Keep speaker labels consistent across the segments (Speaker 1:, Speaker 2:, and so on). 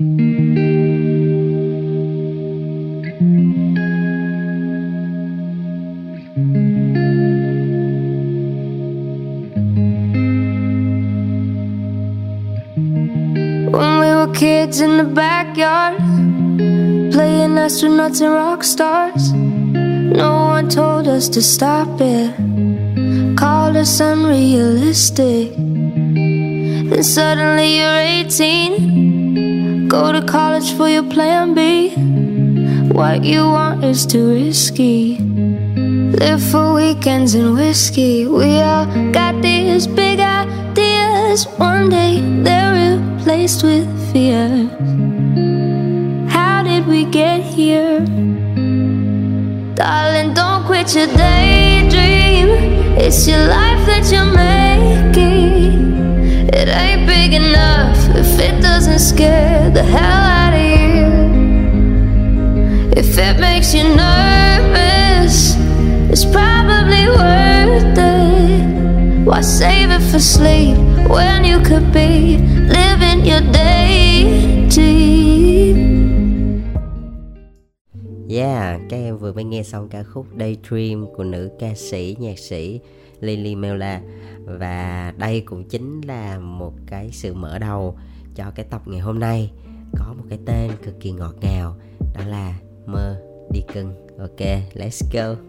Speaker 1: When we were kids in the backyard, playing astronauts and rock stars. No one told us to stop it, called us unrealistic. Then suddenly you're 18, go to college for your plan B. What you want is too risky. Live for weekends and whiskey. We all got these big ideas. One day they're replaced with fears. How did we get here? Darling, don't quit your daydream. It's your life that you're making. It ain't big enough if it doesn't scare the hell out of you. If it makes you nervous, it's probably worth it. Why save it for sleep when you could be living your daydream?
Speaker 2: Yeah, các em vừa mới nghe xong ca khúc Daydream của nữ ca sĩ, nhạc sĩ Lily Mela Và đây cũng chính là một cái sự mở đầu cho cái tập ngày hôm nay. Có một cái tên cực kỳ ngọt ngào Đó là Mơ Đi Cưng. Ok, let's go.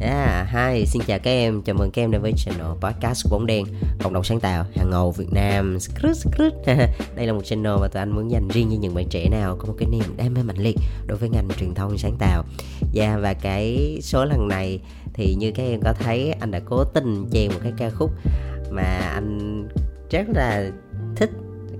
Speaker 2: Yeah, hi, xin chào các em, chào mừng các em đến với channel podcast bóng đen Cộng đồng sáng tạo, hàng ngầu Việt Nam. Đây là một channel mà tụi anh muốn dành riêng cho những bạn trẻ nào có một cái niềm đam mê mạnh liệt đối với ngành truyền thông sáng tạo. Yeah, và cái số lần này thì như các em có thấy anh đã cố tình chèn một cái ca khúc mà anh rất là thích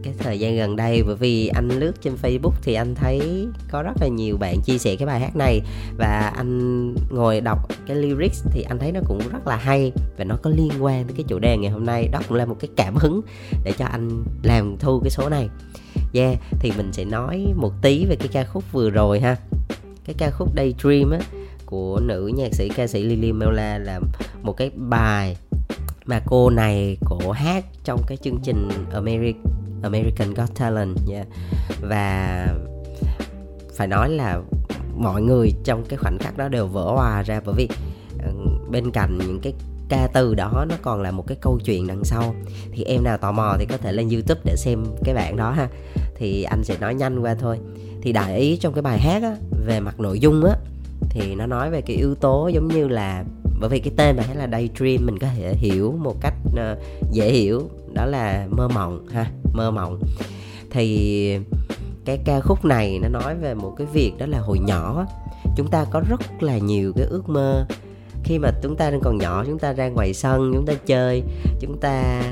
Speaker 2: cái thời gian gần đây, bởi vì anh lướt trên Facebook thì anh thấy có rất là nhiều bạn chia sẻ cái bài hát này. Và anh ngồi đọc cái lyrics thì anh thấy nó cũng rất là hay và nó có liên quan tới cái chủ đề ngày hôm nay. Đó cũng là một cái cảm hứng để cho anh làm thu cái số này. Yeah, thì mình sẽ nói một tí về cái ca khúc vừa rồi ha. Cái ca khúc Daydream á, của nữ nhạc sĩ ca sĩ Lily Mela là một cái bài mà cô này cổ hát trong cái chương trình American American Got Talent yeah. và phải nói là mọi người trong cái khoảnh khắc đó đều vỡ hòa ra bởi vì ừ, bên cạnh những cái ca từ đó nó còn là một cái câu chuyện đằng sau. Thì em nào tò mò thì có thể lên youtube để xem cái bản đó ha. Thì anh sẽ nói nhanh qua thôi. Thì đại ý trong cái bài hát á về mặt nội dung á thì nó nói về cái yếu tố giống như là bởi vì cái tên bài hát là daydream mình có thể hiểu một cách uh, dễ hiểu đó là mơ mộng ha mơ mộng. Thì cái ca khúc này nó nói về một cái việc đó là hồi nhỏ chúng ta có rất là nhiều cái ước mơ. Khi mà chúng ta đang còn nhỏ chúng ta ra ngoài sân chúng ta chơi chúng ta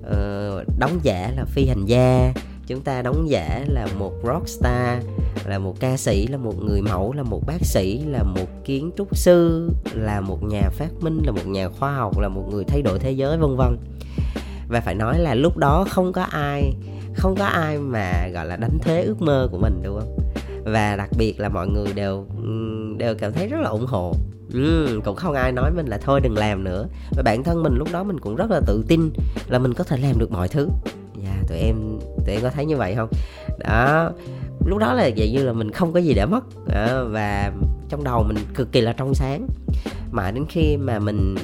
Speaker 2: uh, đóng giả là phi hành gia chúng ta đóng giả là một rockstar là một ca sĩ là một người mẫu là một bác sĩ là một kiến trúc sư là một nhà phát minh là một nhà khoa học là một người thay đổi thế giới vân vân và phải nói là lúc đó không có ai không có ai mà gọi là đánh thuế ước mơ của mình đúng không? Và đặc biệt là mọi người đều đều cảm thấy rất là ủng hộ. Ừ, cũng không ai nói mình là thôi đừng làm nữa. Và bản thân mình lúc đó mình cũng rất là tự tin là mình có thể làm được mọi thứ. Dạ yeah, tụi em tụi em có thấy như vậy không? Đó lúc đó là vậy như là mình không có gì để mất. Đó, và trong đầu mình cực kỳ là trong sáng. Mà đến khi mà mình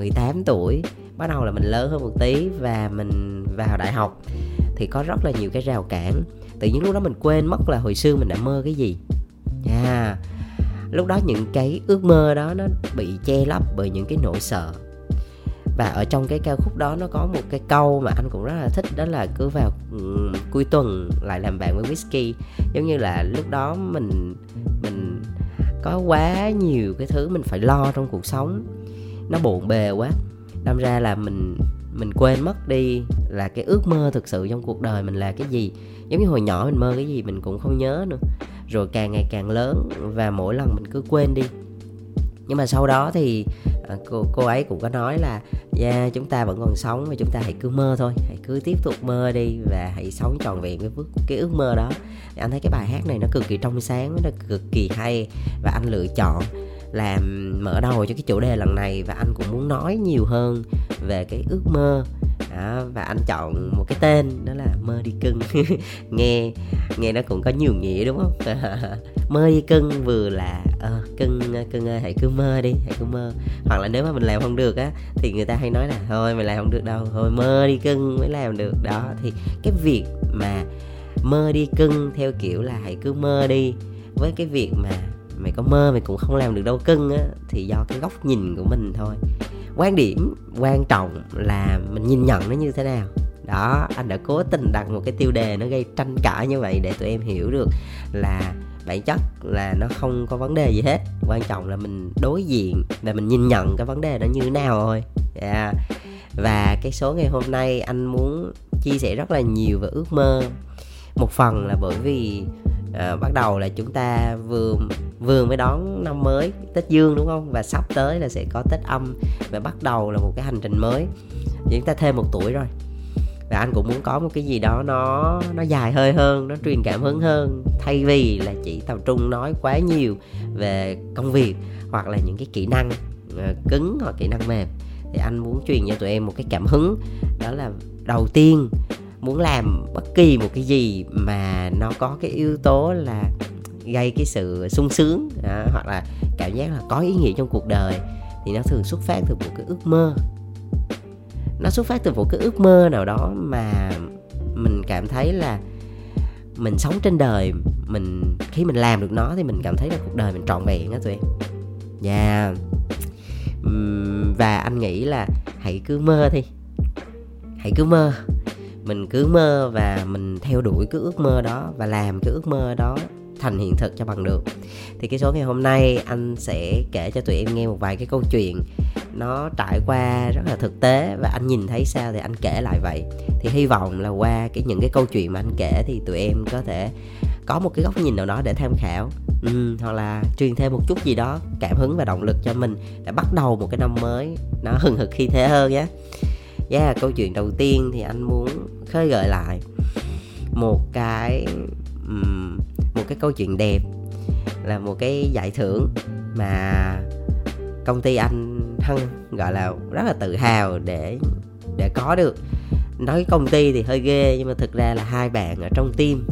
Speaker 2: 18 tuổi bắt đầu là mình lớn hơn một tí và mình vào đại học thì có rất là nhiều cái rào cản. Tự nhiên lúc đó mình quên mất là hồi xưa mình đã mơ cái gì. Yeah. À, lúc đó những cái ước mơ đó nó bị che lấp bởi những cái nỗi sợ. Và ở trong cái ca khúc đó nó có một cái câu mà anh cũng rất là thích đó là cứ vào um, cuối tuần lại làm bạn với whisky. Giống như là lúc đó mình mình có quá nhiều cái thứ mình phải lo trong cuộc sống nó bộn bề quá. Đâm ra là mình mình quên mất đi là cái ước mơ thực sự trong cuộc đời mình là cái gì. Giống như hồi nhỏ mình mơ cái gì mình cũng không nhớ nữa. Rồi càng ngày càng lớn và mỗi lần mình cứ quên đi. Nhưng mà sau đó thì à, cô cô ấy cũng có nói là yeah, chúng ta vẫn còn sống và chúng ta hãy cứ mơ thôi. Hãy cứ tiếp tục mơ đi và hãy sống tròn vẹn với cái ước mơ đó. Anh thấy cái bài hát này nó cực kỳ trong sáng nó cực kỳ hay và anh lựa chọn làm mở đầu cho cái chủ đề lần này và anh cũng muốn nói nhiều hơn về cái ước mơ. Đó, và anh chọn một cái tên đó là mơ đi cưng. Nghe nghe nó cũng có nhiều nghĩa đúng không? Mơ đi cưng vừa là ờ, cưng cưng ơi hãy cứ mơ đi hãy cứ mơ. Hoặc là nếu mà mình làm không được á thì người ta hay nói là thôi mày làm không được đâu thôi mơ đi cưng mới làm được. Đó thì cái việc mà mơ đi cưng theo kiểu là hãy cứ mơ đi với cái việc mà mày có mơ mày cũng không làm được đâu, cưng á, thì do cái góc nhìn của mình thôi. Quan điểm quan trọng là mình nhìn nhận nó như thế nào. Đó, anh đã cố tình đặt một cái tiêu đề nó gây tranh cãi như vậy để tụi em hiểu được là bản chất là nó không có vấn đề gì hết. Quan trọng là mình đối diện và mình nhìn nhận cái vấn đề đó như thế nào thôi. Yeah. và cái số ngày hôm nay anh muốn chia sẻ rất là nhiều về ước mơ. Một phần là bởi vì à, bắt đầu là chúng ta vừa vừa mới đón năm mới tết dương đúng không? Và sắp tới là sẽ có tết âm và bắt đầu là một cái hành trình mới. Chúng ta thêm một tuổi rồi. Và anh cũng muốn có một cái gì đó nó nó dài hơi hơn nó truyền cảm hứng hơn thay vì là chỉ tập trung nói quá nhiều về công việc hoặc là những cái kỹ năng ờ, cứng hoặc kỹ năng mềm. Thì anh muốn truyền cho tụi em một cái cảm hứng đó là đầu tiên muốn làm bất kỳ một cái gì mà nó có cái yếu tố là gây cái sự sung sướng đó, hoặc là cảm giác là có ý nghĩa trong cuộc đời thì nó thường xuất phát từ một cái ước mơ. Nó xuất phát từ một cái ước mơ nào đó mà mình cảm thấy là mình sống trên đời mình khi mình làm được nó thì mình cảm thấy là cuộc đời mình trọn vẹn á tụi em. Dạ. Yeah. và anh nghĩ là hãy cứ mơ đi. Hãy cứ mơ mình cứ mơ và mình theo đuổi cái ước mơ đó và làm cái ước mơ đó thành hiện thực cho bằng được. Thì cái số ngày hôm nay anh sẽ kể cho tụi em nghe một vài cái câu chuyện nó trải qua rất là thực tế và anh nhìn thấy sao thì anh kể lại vậy. Thì hy vọng là qua cái những cái câu chuyện mà anh kể thì tụi em có thể có một cái góc nhìn nào đó để tham khảo. Ừ, hoặc là truyền thêm một chút gì đó cảm hứng và động lực cho mình để bắt đầu một cái năm mới nó hừng hực khi thế hơn nhé. Yeah, câu chuyện đầu tiên thì anh muốn khơi gợi lại một cái um, một cái câu chuyện đẹp là một cái giải thưởng mà công ty anh hân gọi là rất là tự hào để để có được. Nói công ty thì hơi ghê nhưng mà thực ra là hai bạn ở trong team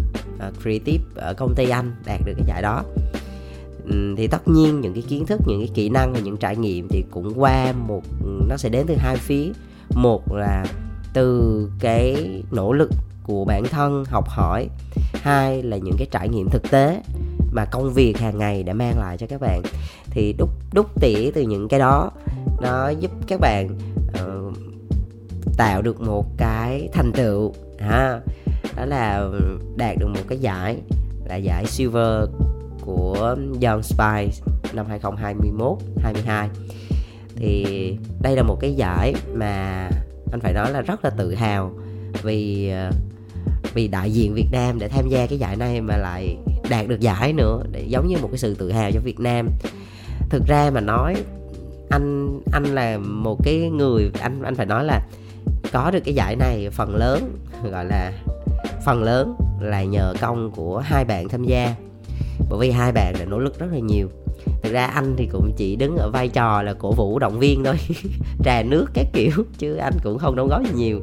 Speaker 2: uh, creative ở công ty anh đạt được cái giải đó. Um, thì tất nhiên những cái kiến thức những cái kỹ năng và những trải nghiệm thì cũng qua một nó sẽ đến từ hai phía. Một là từ cái nỗ lực của bản thân học hỏi. Hai là những cái trải nghiệm thực tế mà công việc hàng ngày đã mang lại cho các bạn. Thì đúc đúc tỉa từ những cái đó nó giúp các bạn uh, tạo được một cái thành tựu ha. Đó là đạt được một cái giải là giải silver của Young Spice năm 2021 22 thì đây là một cái giải mà anh phải nói là rất là tự hào vì ờ, vì đại diện Việt Nam để tham gia cái giải này mà lại đạt được giải nữa, để giống như một cái sự tự hào cho Việt Nam. Thực ra mà nói, anh anh là một cái người, anh anh phải nói là có được cái giải này phần lớn, gọi là phần lớn là nhờ công của hai bạn tham gia. Bởi vì hai bạn đã nỗ lực rất là nhiều thực ra anh thì cũng chỉ đứng ở vai trò là cổ vũ động viên thôi. Trà nước các kiểu chứ anh cũng không đóng góp gì nhiều.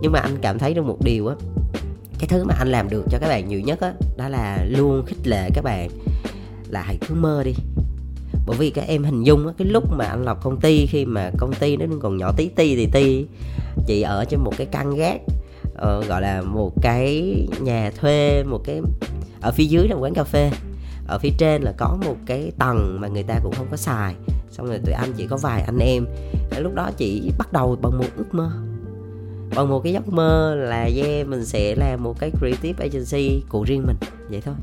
Speaker 2: Nhưng mà anh cảm thấy được một điều á cái thứ mà anh làm được cho các bạn nhiều nhất á đó, đó là luôn khích lệ các bạn là hãy cứ mơ đi. Bởi vì các em hình dung á, cái lúc mà anh lập công ty khi mà công ty nó còn nhỏ tí ti thì ti chị ở trên một cái căn gác uh, gọi là một cái nhà thuê một cái ở phía dưới là quán cà phê ở phía trên là có một cái tầng mà người ta cũng không có xài. Xong rồi tụi anh chỉ có vài anh em. Lúc đó chỉ bắt đầu bằng một ước mơ. Bằng một cái giấc mơ là, yeah, mình sẽ làm một cái creative agency của riêng mình. Vậy thôi.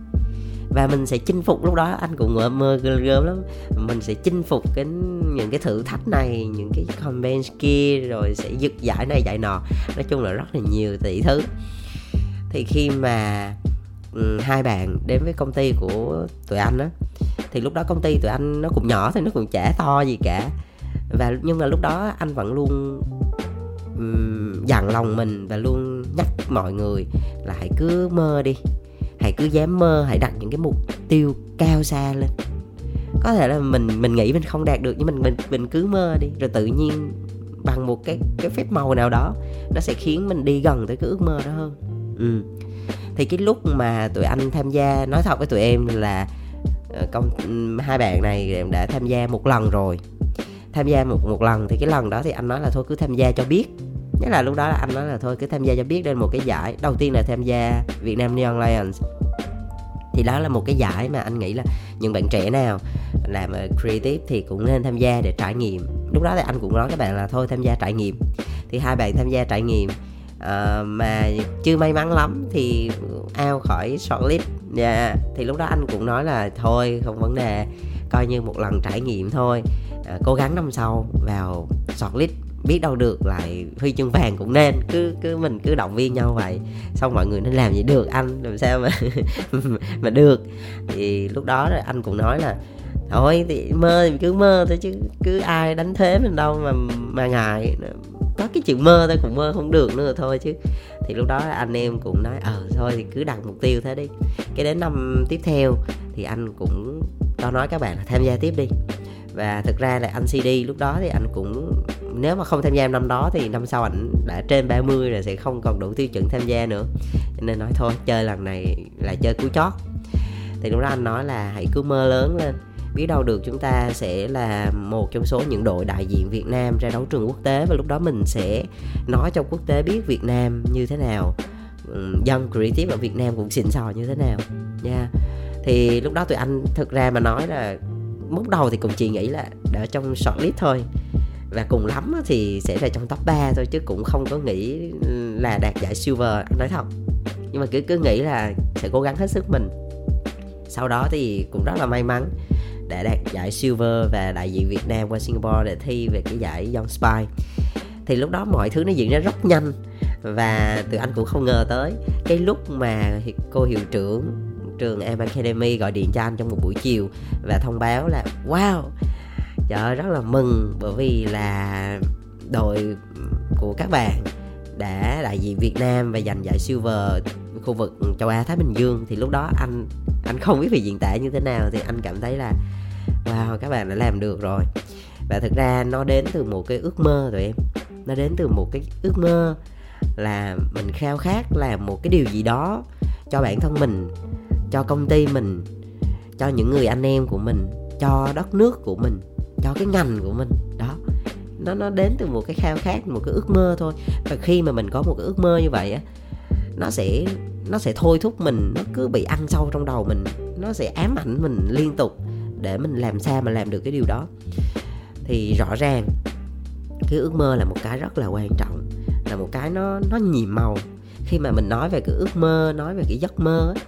Speaker 2: Và mình sẽ chinh phục lúc đó. Anh cũng mơ mơ gớm lắm. Mình sẽ chinh phục cái, những cái thử thách này, những cái campaign kia, rồi sẽ giật giải này, giải nọ. Nói chung là rất là nhiều tỷ thứ. Thì khi mà um, hai bạn đến với công ty của tụi anh á. Thì lúc đó công ty tụi anh nó cũng nhỏ thì nó cũng chả to gì cả. Và nhưng mà lúc đó anh vẫn luôn um, dặn lòng mình và luôn nhắc mọi người là hãy cứ mơ đi. Hãy cứ dám mơ hãy đặt những cái mục tiêu cao xa lên. Có thể là mình mình nghĩ mình không đạt được nhưng mình mình mình cứ mơ đi. Rồi tự nhiên bằng một cái cái phép màu nào đó nó sẽ khiến mình đi gần tới cái ước mơ đó hơn. Ừ thì cái lúc mà tụi anh tham gia, nói thật với tụi em là ờ, công, hai bạn này đã tham gia một lần rồi. Tham gia một một lần, thì cái lần đó thì anh nói là thôi cứ tham gia cho biết. Nhất là lúc đó là anh nói là thôi cứ tham gia cho biết đến một cái giải. Đầu tiên là tham gia Việt Nam Neon Lions. Thì đó là một cái giải mà anh nghĩ là những bạn trẻ nào làm ờ, creative thì cũng nên tham gia để trải nghiệm. Lúc đó thì anh cũng nói các bạn là thôi tham gia trải nghiệm. Thì hai bạn tham gia trải nghiệm uh, mà chưa may mắn lắm thì ao khỏi shortlist. Yeah. Thì lúc đó anh cũng nói là thôi không vấn đề coi như một lần trải nghiệm thôi. Uh, cố gắng năm sau vào shortlist biết đâu được lại huy chương vàng cũng nên. Cứ cứ mình cứ động viên nhau vậy. Xong mọi người nên làm gì được anh làm sao mà mà được. Thì lúc đó anh cũng nói là thôi thì mơ thì cứ mơ thôi chứ cứ ai đánh thế mình đâu mà mà ngại. Có cái chuyện mơ thôi cũng mơ không được nữa thôi chứ. Thì lúc đó anh em cũng nói ờ thôi thì cứ đặt mục tiêu thế đi. Cái đến năm tiếp theo thì anh cũng cho nói các bạn là tham gia tiếp đi. Và thực ra là anh CD lúc đó thì anh cũng, nếu mà không tham gia năm đó thì năm sau anh đã trên 30 rồi sẽ không còn đủ tiêu chuẩn tham gia nữa. Nên nói thôi, chơi lần này là chơi cú chót. Thì lúc đó anh nói là hãy cứ mơ lớn lên biết đâu được chúng ta sẽ là một trong số những đội đại diện Việt Nam ra đấu trường quốc tế và lúc đó mình sẽ nói cho quốc tế biết Việt Nam như thế nào. Dân creative ở Việt Nam cũng xịn sò như thế nào. Nha. Yeah. thì lúc đó tụi anh thực ra mà nói là lúc đầu thì cũng chỉ nghĩ là ở trong shortlist thôi. Và cùng lắm thì sẽ là trong top 3 thôi chứ cũng không có nghĩ là đạt giải silver, nói thật. Nhưng mà cứ cứ nghĩ là sẽ cố gắng hết sức mình. Sau đó thì cũng rất là may mắn đã đạt giải silver và đại diện Việt Nam qua Singapore để thi về cái giải Young Spy. Thì lúc đó mọi thứ nó diễn ra rất nhanh và tụi anh cũng không ngờ tới cái lúc mà cô hiệu trưởng trường EM Academy gọi điện cho anh trong một buổi chiều và thông báo là, wow, trời ơi, rất là mừng bởi vì là đội của các bạn đã đại diện Việt Nam và giành giải silver khu vực châu Á Thái Bình Dương. Thì lúc đó anh anh không biết phải diễn tả như thế nào thì anh cảm thấy là, wow, các bạn đã làm được rồi. Và thực ra nó đến từ một cái ước mơ rồi em. Nó đến từ một cái ước mơ là mình khao khát làm một cái điều gì đó cho bản thân mình, cho công ty mình, cho những người anh em của mình, cho đất nước của mình, cho cái ngành của mình. Đó. Nó nó đến từ một cái khao khát, một cái ước mơ thôi. Và khi mà mình có một cái ước mơ như vậy á nó sẽ nó sẽ thôi thúc mình nó cứ bị ăn sâu trong đầu mình nó sẽ ám ảnh mình liên tục để mình làm sao mà làm được cái điều đó. Thì rõ ràng cái ước mơ là một cái rất là quan trọng là một cái nó nó nhiệm màu. Khi mà mình nói về cái ước mơ nói về cái giấc mơ ấy,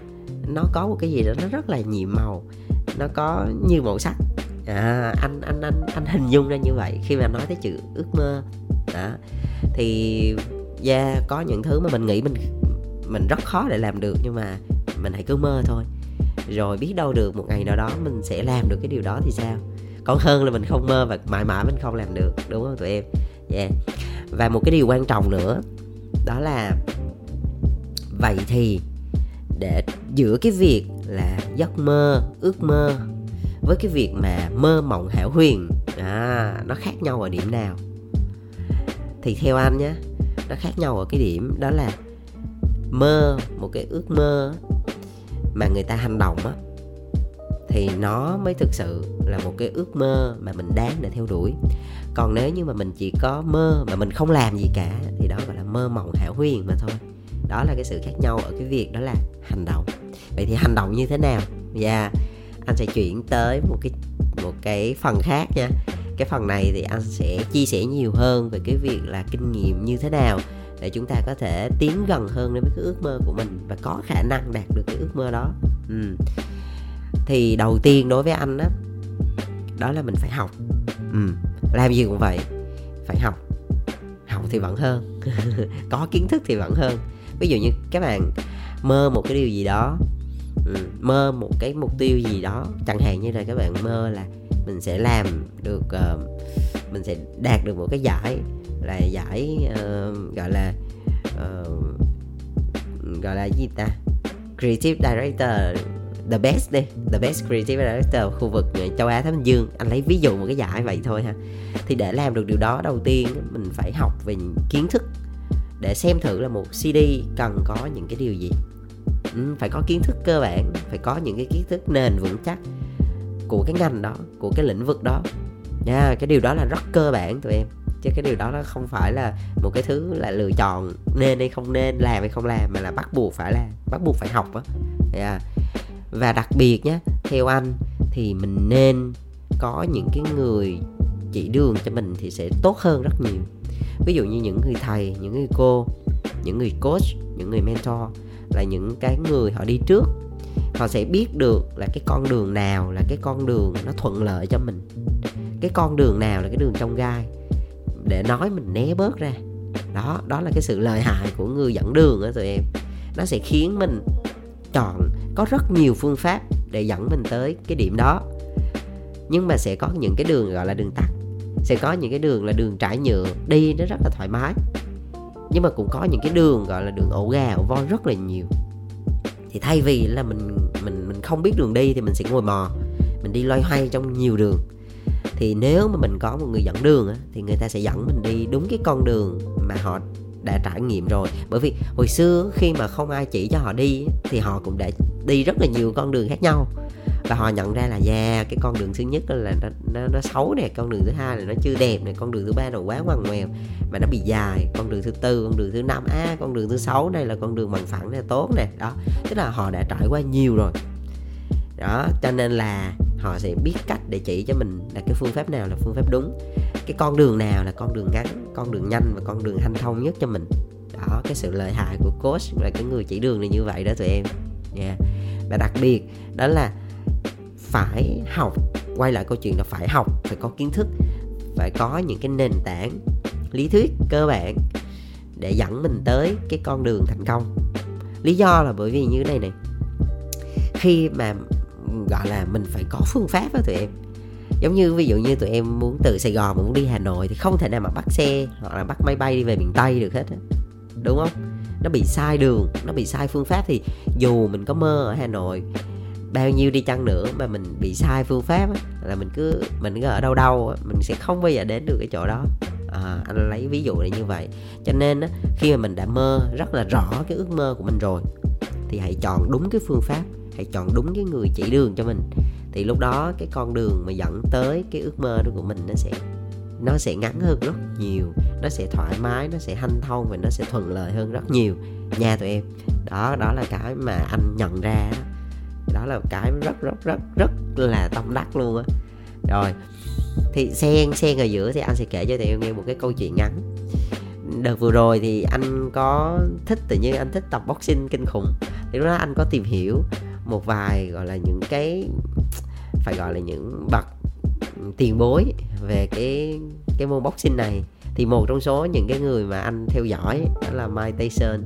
Speaker 2: nó có một cái gì đó nó rất là nhiệm màu. Nó có nhiều màu sắc. À, anh anh anh anh hình dung ra như vậy khi mà nói tới chữ ước mơ. Đó. Thì yeah, có những thứ mà mình nghĩ mình mình rất khó để làm được, nhưng mà mình hãy cứ mơ thôi. Rồi biết đâu được một ngày nào đó mình sẽ làm được cái điều đó thì sao? Còn hơn là mình không mơ và mãi mãi mình không làm được, đúng không tụi em? Yeah. và một cái điều quan trọng nữa, đó là vậy thì để giữa cái việc là giấc mơ, ước mơ với cái việc mà mơ mộng hảo huyền à nó khác nhau ở điểm nào? Thì theo anh nhé nó khác nhau ở cái điểm đó là mơ một cái ước mơ mà người ta hành động á thì nó mới thực sự là một cái ước mơ mà mình đáng để theo đuổi. Còn nếu như mà mình chỉ có mơ mà mình không làm gì cả thì đó gọi là mơ mộng hảo huyền mà thôi. Đó là cái sự khác nhau ở cái việc đó là hành động. Vậy thì hành động như thế nào? Và yeah, anh sẽ chuyển tới một cái một cái phần khác nha. Cái phần này thì anh sẽ chia sẻ nhiều hơn về cái việc là kinh nghiệm như thế nào để chúng ta có thể tiến gần hơn đến với cái ước mơ của mình và có khả năng đạt được cái ước mơ đó. Ừ. thì đầu tiên đối với anh đó đó là mình phải học. Ừ. làm gì cũng vậy phải học. Học thì vẫn hơn. Có kiến thức thì vẫn hơn. Ví dụ như các bạn mơ một cái điều gì đó ừ, mơ một cái mục tiêu gì đó chẳng hạn như là các bạn mơ là mình sẽ làm được uh, mình sẽ đạt được một cái giải là giải uh, gọi là uh, gọi là gì ta? Creative director the best đi the best creative director khu vực ờ, châu Á Thái Bình Dương. Anh lấy ví dụ một cái giải vậy thôi ha. Thì để làm được điều đó đầu tiên mình phải học về kiến thức. Để xem thử là một CD cần có những cái điều gì. Ừ, phải có kiến thức cơ bản phải có những cái kiến thức nền vững chắc của cái ngành đó của cái lĩnh vực đó. Nha yeah, cái điều đó là rất cơ bản tụi em chứ cái điều đó nó không phải là một cái thứ là lựa chọn nên hay không nên, làm hay không làm, mà là bắt buộc phải làm, bắt buộc phải học á. Yeah. và đặc biệt nhé theo anh thì mình nên có những cái người chỉ đường cho mình thì sẽ tốt hơn rất nhiều. Ví dụ như những người thầy, những người cô, những người coach, những người mentor là những cái người họ đi trước. Họ sẽ biết được là cái con đường nào là cái con đường nó thuận lợi cho mình. Cái con đường nào là cái đường trong gai để nói mình né bớt ra. Đó đó là cái sự lợi hại của người dẫn đường á tụi em. Nó sẽ khiến mình chọn, có rất nhiều phương pháp để dẫn mình tới cái điểm đó. Nhưng mà sẽ có những cái đường gọi là đường tắt. Sẽ có những cái đường là đường trải nhựa, đi nó rất là thoải mái. Nhưng mà cũng có những cái đường gọi là đường ổ gà, ổ voi rất là nhiều. Thì thay vì là mình mình mình không biết đường đi thì mình sẽ ngồi mò. Mình đi loay hoay trong nhiều đường thì nếu mà mình có một người dẫn đường thì người ta sẽ dẫn mình đi đúng cái con đường mà họ đã trải nghiệm rồi. Bởi vì hồi xưa khi mà không ai chỉ cho họ đi thì họ cũng đã đi rất là nhiều con đường khác nhau. Và họ nhận ra là yeah cái con đường thứ nhất là nó, nó, nó xấu nè con đường thứ hai là nó chưa đẹp nè con đường thứ ba là quá ngoằn ngoèo mà nó bị dài. Con đường thứ tư con đường thứ năm à con đường thứ sáu đây là con đường bằng phẳng này tốt nè. Đó tức là họ đã trải qua nhiều rồi. Đó cho nên là họ sẽ biết cách để chỉ cho mình là cái phương pháp nào là phương pháp đúng. Cái con đường nào là con đường ngắn, con đường nhanh và con đường hanh thông nhất cho mình. Đó, cái sự lợi hại của coach là cái người chỉ đường là như vậy đó tụi em. Yeah. và đặc biệt đó là phải học, quay lại câu chuyện là phải học, phải có kiến thức, phải có những cái nền tảng lý thuyết cơ bản để dẫn mình tới cái con đường thành công. Lý do là bởi vì như thế này này, khi mà gọi là mình phải có phương pháp đó tụi em. Giống như ví dụ như tụi em muốn từ Sài Gòn mà muốn đi Hà Nội thì không thể nào mà bắt xe hoặc là bắt máy bay đi về miền Tây được hết đúng không? Nó bị sai đường nó bị sai phương pháp thì dù mình có mơ ở Hà Nội bao nhiêu đi chăng nữa mà mình bị sai phương pháp là mình cứ mình cứ ở đâu đâu mình sẽ không bao giờ đến được cái chỗ đó. À, anh lấy ví dụ này như vậy. Cho nên khi mà mình đã mơ rất là rõ cái ước mơ của mình rồi thì hãy chọn đúng cái phương pháp hãy chọn đúng cái người chỉ đường cho mình. Thì lúc đó cái con đường mà dẫn tới cái ước mơ đó của mình nó sẽ nó sẽ ngắn hơn rất nhiều. Nó sẽ thoải mái, nó sẽ hanh thông và nó sẽ thuận lợi hơn rất nhiều. Nha tụi em. Đó đó là cái mà anh nhận ra đó. Là cái rất rất rất rất là tâm đắc luôn á. Rồi, thì xen xen ở giữa thì anh sẽ kể cho tụi em nghe một cái câu chuyện ngắn. Đợt vừa rồi thì anh có thích tự nhiên anh thích tập boxing kinh khủng. Thì lúc đó anh có tìm hiểu một vài gọi là những cái phải gọi là những bậc tiền bối về cái cái môn boxing này. Thì một trong số những cái người mà anh theo dõi đó là Mike Tyson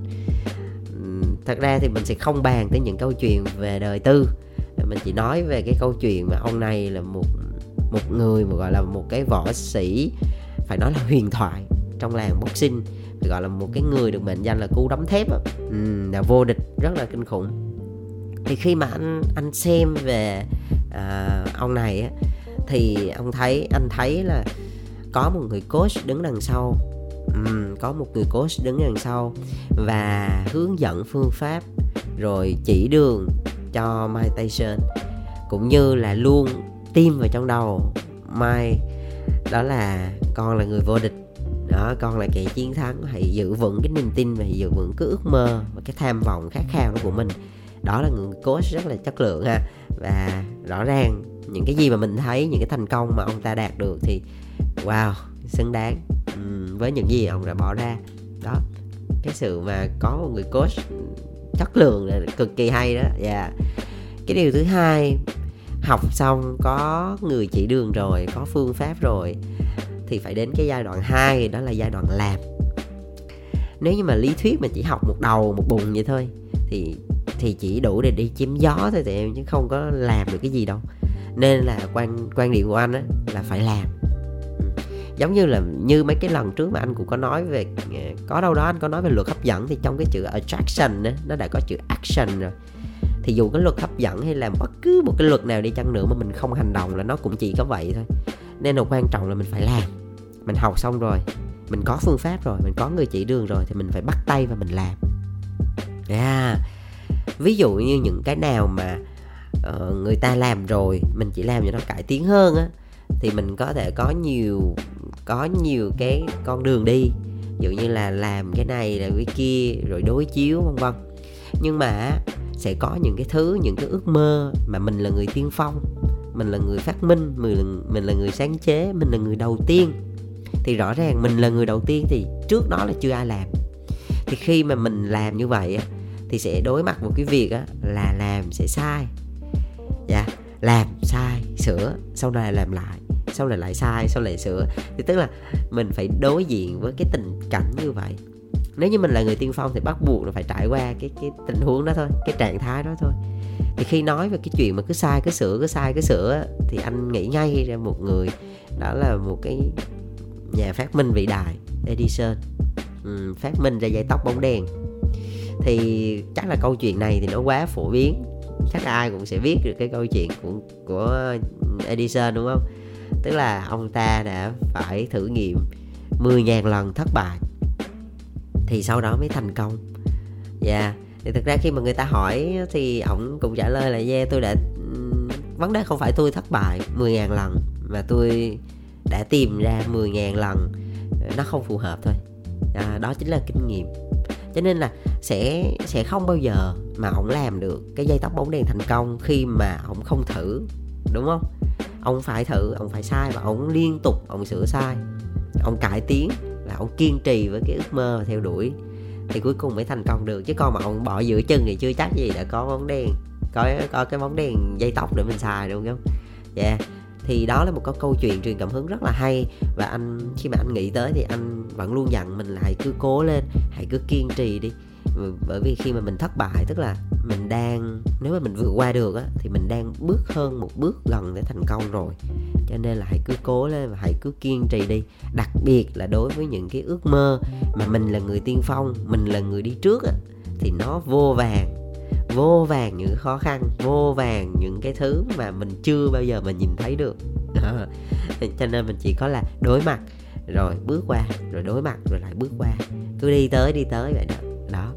Speaker 2: thật ra thì mình sẽ không bàn tới những câu chuyện về đời tư. Mình chỉ nói về cái câu chuyện mà ông này là một một người mà gọi là một cái võ sĩ phải nói là huyền thoại trong làng boxing gọi là một cái người được mệnh danh là cú đấm thép ừ, là vô địch rất là kinh khủng thì khi mà anh anh xem về uh, ông này á, thì ông thấy anh thấy là có một người coach đứng đằng sau. Um, có một người coach đứng đằng sau và hướng dẫn phương pháp rồi chỉ đường cho Mike Tyson cũng như là luôn tim vào trong đầu Mike đó là con là người vô địch. Đó con là kẻ chiến thắng hãy giữ vững cái niềm tin và hãy giữ vững cái ước mơ và cái tham vọng khát khao của mình đó là người coach rất là chất lượng ha. Và rõ ràng những cái gì mà mình thấy những cái thành công mà ông ta đạt được thì wow xứng đáng. Uhm, với những gì ông đã bỏ ra. Đó cái sự mà có một người coach chất lượng là cực kỳ hay đó. Dạ. Yeah. cái điều thứ hai học xong có người chỉ đường rồi có phương pháp rồi thì phải đến cái giai đoạn 2 đó là giai đoạn làm. Nếu như mà lý thuyết mà chỉ học một đầu một bụng vậy thôi thì thì chỉ đủ để đi chiếm gió thôi tụi em, chứ không có làm được cái gì đâu. Nên là quan quan điểm của anh á, là phải làm. Ừ. Giống như là như mấy cái lần trước mà anh cũng có nói về ờ, có đâu đó anh có nói về luật hấp dẫn thì trong cái chữ attraction á, nó đã có chữ action rồi. Thì dù cái luật hấp dẫn hay là bất cứ một cái luật nào đi chăng nữa mà mình không hành động là nó cũng chỉ có vậy thôi. Nên là quan trọng là mình phải làm. Mình học xong rồi, mình có phương pháp rồi, mình có người chỉ đường rồi thì mình phải bắt tay và mình làm. Yeah ví dụ như những cái nào mà uh, người ta làm rồi mình chỉ làm cho nó cải tiến hơn á thì mình có thể có nhiều có nhiều cái con đường đi. Ví dụ như là làm cái này là cái kia rồi đối chiếu vân vân. Nhưng mà sẽ có những cái thứ những cái ước mơ mà mình là người tiên phong mình là người phát minh mình là, mình là người sáng chế mình là người đầu tiên. Thì rõ ràng mình là người đầu tiên thì trước đó là chưa ai làm. Thì khi mà mình làm như vậy á thì sẽ đối mặt một cái việc á là làm sẽ sai. Dạ làm sai sửa sau này làm lại sau này lại sai sau lại sửa. Thì tức là mình phải đối diện với cái tình cảnh như vậy. Nếu như mình là người tiên phong thì bắt buộc là phải trải qua cái cái tình huống đó thôi cái trạng thái đó thôi. Thì khi nói về cái chuyện mà cứ sai cứ sửa cứ sai cứ sửa thì anh nghĩ ngay ra một người đó là một cái nhà phát minh vĩ đại Edison. Ừ, phát minh ra dây tóc bóng đèn thì chắc là câu chuyện này thì nó quá phổ biến. Chắc là ai cũng sẽ biết được cái câu chuyện của của Edison đúng không? Tức là ông ta đã phải thử nghiệm 10.000 lần thất bại thì sau đó mới thành công. Dạ. Yeah. thì thực ra khi mà người ta hỏi thì ổng cũng trả lời là yeah tôi đã vấn đề không phải tôi thất bại 10.000 lần mà tôi đã tìm ra 10.000 lần ờ, nó không phù hợp thôi. À, đó chính là kinh nghiệm cho nên là sẽ sẽ không bao giờ mà ổng làm được cái dây tóc bóng đèn thành công khi mà ổng không thử, đúng không? Ông phải thử ông phải sai và ông liên tục ông sửa sai. Ông cải tiến và ông kiên trì với cái ước mơ và theo đuổi thì cuối cùng mới thành công được. Chứ con mà ông bỏ giữa chân thì chưa chắc gì đã có bóng đèn, có có cái bóng đèn dây tóc để mình xài, đúng không? Dạ. yeah thì đó là một cái câu chuyện truyền cảm hứng rất là hay. Và anh, khi mà anh nghĩ tới thì anh vẫn luôn dặn mình là hãy cứ cố lên, hãy cứ kiên trì đi. Bởi vì khi mà mình thất bại, tức là mình đang, nếu mà mình vượt qua được á, thì mình đang bước hơn một bước gần để thành công rồi. Cho nên là hãy cứ cố lên và hãy cứ kiên trì đi. Đặc biệt là đối với những cái ước mơ mà mình là người tiên phong, mình là người đi trước á, thì nó vô vàng vô vàng những khó khăn, vô vàng những cái thứ mà mình chưa bao giờ mình nhìn thấy được. Cho nên mình chỉ có là đối mặt, rồi bước qua, rồi đối mặt, rồi lại bước qua. Cứ đi tới đi tới vậy đó. Đó.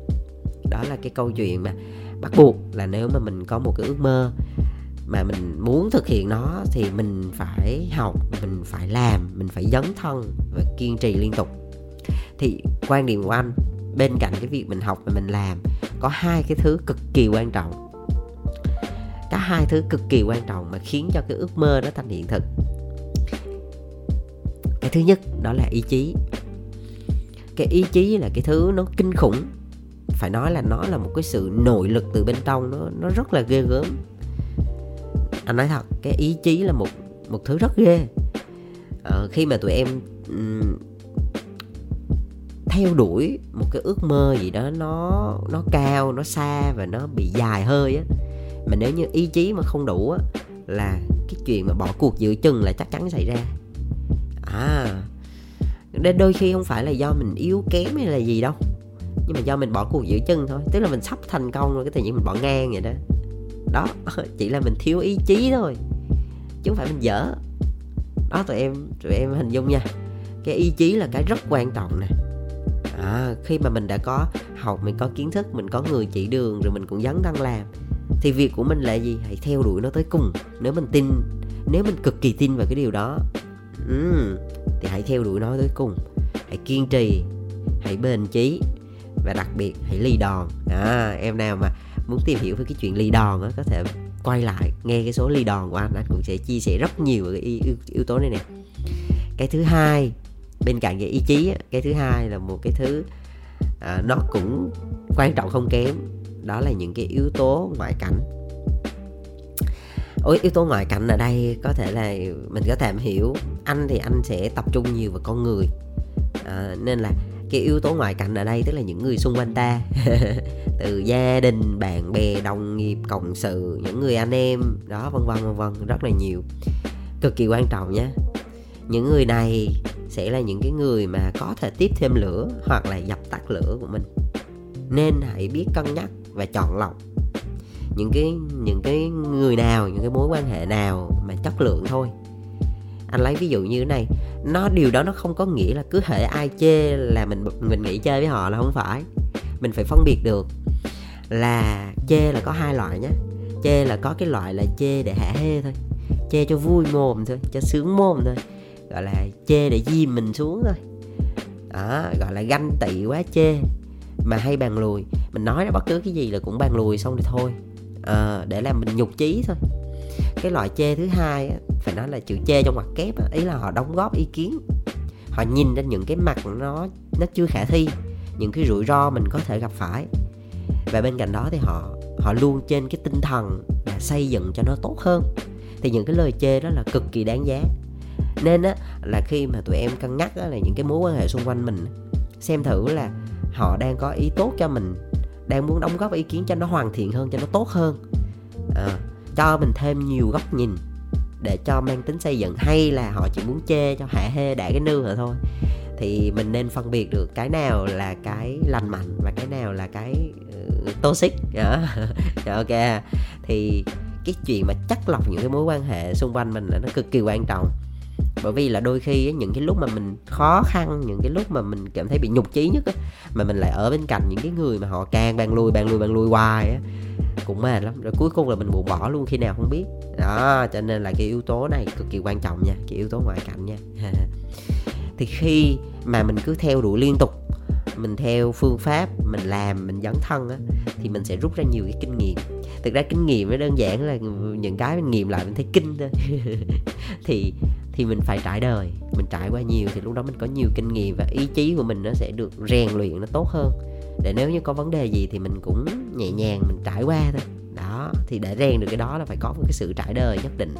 Speaker 2: Đó là cái câu chuyện mà bắt buộc là nếu mà mình có một cái ước mơ mà mình muốn thực hiện nó thì mình phải học, mình phải làm, mình phải dấn thân và kiên trì liên tục. Thì quan điểm của anh, bên cạnh cái việc mình học và mình làm có hai cái thứ cực kỳ quan trọng. Cả hai thứ cực kỳ quan trọng mà khiến cho cái ước mơ đó thành hiện thực. Cái thứ nhất đó là ý chí. Cái ý chí là cái thứ nó kinh khủng. Phải nói là nó là một cái sự nội lực từ bên trong nó nó rất là ghê gớm. Anh nói thật cái ý chí là một một thứ rất ghê. Ờ, khi mà tụi em um, theo đuổi một cái ước mơ gì đó nó nó cao, nó xa và nó bị dài hơi á. Mà nếu như ý chí mà không đủ á, là cái chuyện mà bỏ cuộc giữa chừng là chắc chắn xảy ra. À nên đôi khi không phải là do mình yếu kém hay là gì đâu, nhưng mà do mình bỏ cuộc giữa chừng thôi. Tức là mình sắp thành công rồi, cái tự nhiên mình bỏ ngang vậy đó. Đó, chỉ là mình thiếu ý chí thôi, chứ không phải mình dở. Đó, tụi em tụi em hình dung nha. Cái ý chí là cái rất quan trọng nè à, khi mà mình đã có học mình có kiến thức mình có người chỉ đường rồi mình cũng dấn thân làm thì việc của mình là gì? Hãy theo đuổi nó tới cùng. Nếu mình tin nếu mình cực kỳ tin vào cái điều đó um, thì hãy theo đuổi nó tới cùng. Hãy kiên trì hãy bền chí và đặc biệt hãy ly đòn. À, em nào mà muốn tìm hiểu về cái chuyện ly đòn á có thể quay lại nghe cái số ly đòn của anh. Anh cũng sẽ chia sẻ rất nhiều về cái yếu, yếu tố này nè. Cái thứ hai bên cạnh cái ý chí cái thứ hai là một cái thứ à, nó cũng quan trọng không kém đó là những cái yếu tố ngoại cảnh. Ôi, yếu tố ngoại cảnh ở đây có thể là mình có thể hiểu anh thì anh sẽ tập trung nhiều vào con người. À, nên là cái yếu tố ngoại cảnh ở đây tức là những người xung quanh ta. Từ gia đình bạn bè đồng nghiệp cộng sự những người anh em đó vân vân vân vân rất là nhiều. Cực kỳ quan trọng nhé những người này sẽ là những cái người mà có thể tiếp thêm lửa hoặc là dập tắt lửa của mình. Nên hãy biết cân nhắc và chọn lọc. Những cái những cái người nào, những cái mối quan hệ nào mà chất lượng thôi. Anh lấy ví dụ như thế này, nó, điều đó nó không có nghĩa là cứ hệ ai chê là mình mình nghĩ chơi với họ là không phải. Mình phải phân biệt được là chê là có hai loại nhé. Chê là có cái loại là chê để hả hê thôi, chê cho vui mồm thôi, cho sướng mồm thôi gọi là chê để di mình xuống thôi. Đó gọi là ganh tị quá chê. Mà hay bàn lùi. Mình nói ra bất cứ cái gì là cũng bàn lùi xong thì thôi. À, để làm mình nhục chí thôi. Cái loại chê thứ hai phải nói là chữ chê trong mặt kép ý là họ đóng góp ý kiến. Họ nhìn ra những cái mặt nó nó chưa khả thi những cái rủi ro mình có thể gặp phải. Và bên cạnh đó thì họ họ luôn trên cái tinh thần là xây dựng cho nó tốt hơn. Thì những cái lời chê đó là cực kỳ đáng giá nên á là khi mà tụi em cân nhắc á, là những cái mối quan hệ xung quanh mình xem thử là họ đang có ý tốt cho mình đang muốn đóng góp ý kiến cho nó hoàn thiện hơn cho nó tốt hơn. À, cho mình thêm nhiều góc nhìn để cho mang tính xây dựng hay là họ chỉ muốn chê cho hạ hê đã cái nư rồi thôi. Thì mình nên phân biệt được cái nào là cái lành mạnh và cái nào là cái uh, toxic. Đó ờ, ok. Thì cái chuyện mà chắc lọc những cái mối quan hệ xung quanh mình là nó cực kỳ quan trọng bởi vì là đôi khi những cái lúc mà mình khó khăn những cái lúc mà mình cảm thấy bị nhục chí nhất ấy, mà mình lại ở bên cạnh những cái người mà họ càng bàn lùi bàn lùi bàn lùi hoài ấy, cũng mệt lắm. Rồi cuối cùng là mình buồn bỏ luôn khi nào không biết. Đó cho nên là cái yếu tố này cực kỳ quan trọng nha cái yếu tố ngoại cảnh nha. Thì khi mà mình cứ theo đuổi liên tục mình theo phương pháp mình làm mình dấn thân á thì mình sẽ rút ra nhiều cái kinh nghiệm. Thực ra kinh nghiệm nó đơn giản là những cái mình nghiệm lại mình thấy kinh thôi. Thì thì mình phải trải đời. Mình trải qua nhiều thì lúc đó mình có nhiều kinh nghiệm và ý chí của mình nó sẽ được rèn luyện nó tốt hơn. Để nếu như có vấn đề gì thì mình cũng nhẹ nhàng mình trải qua thôi. Đó thì để rèn được cái đó là phải có một cái sự trải đời nhất định.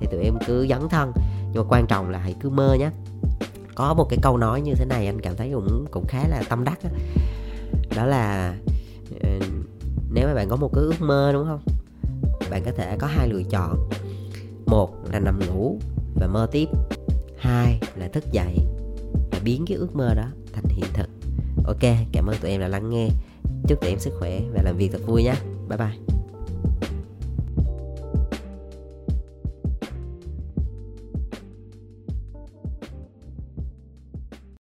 Speaker 2: Thì tụi em cứ dấn thân. Nhưng mà quan trọng là hãy cứ mơ nhé. Có một cái câu nói như thế này anh cảm thấy cũng cũng khá là tâm đắc đó, đó là ờ, nếu mà bạn có một cái ước mơ đúng không? Bạn có thể có hai lựa chọn. Một là nằm ngủ và mơ tiếp. Hai là thức dậy và biến cái ước mơ đó thành hiện thực. Ok, cảm ơn tụi em đã lắng nghe. Chúc tụi em sức khỏe và làm việc thật vui nhé. Bye bye.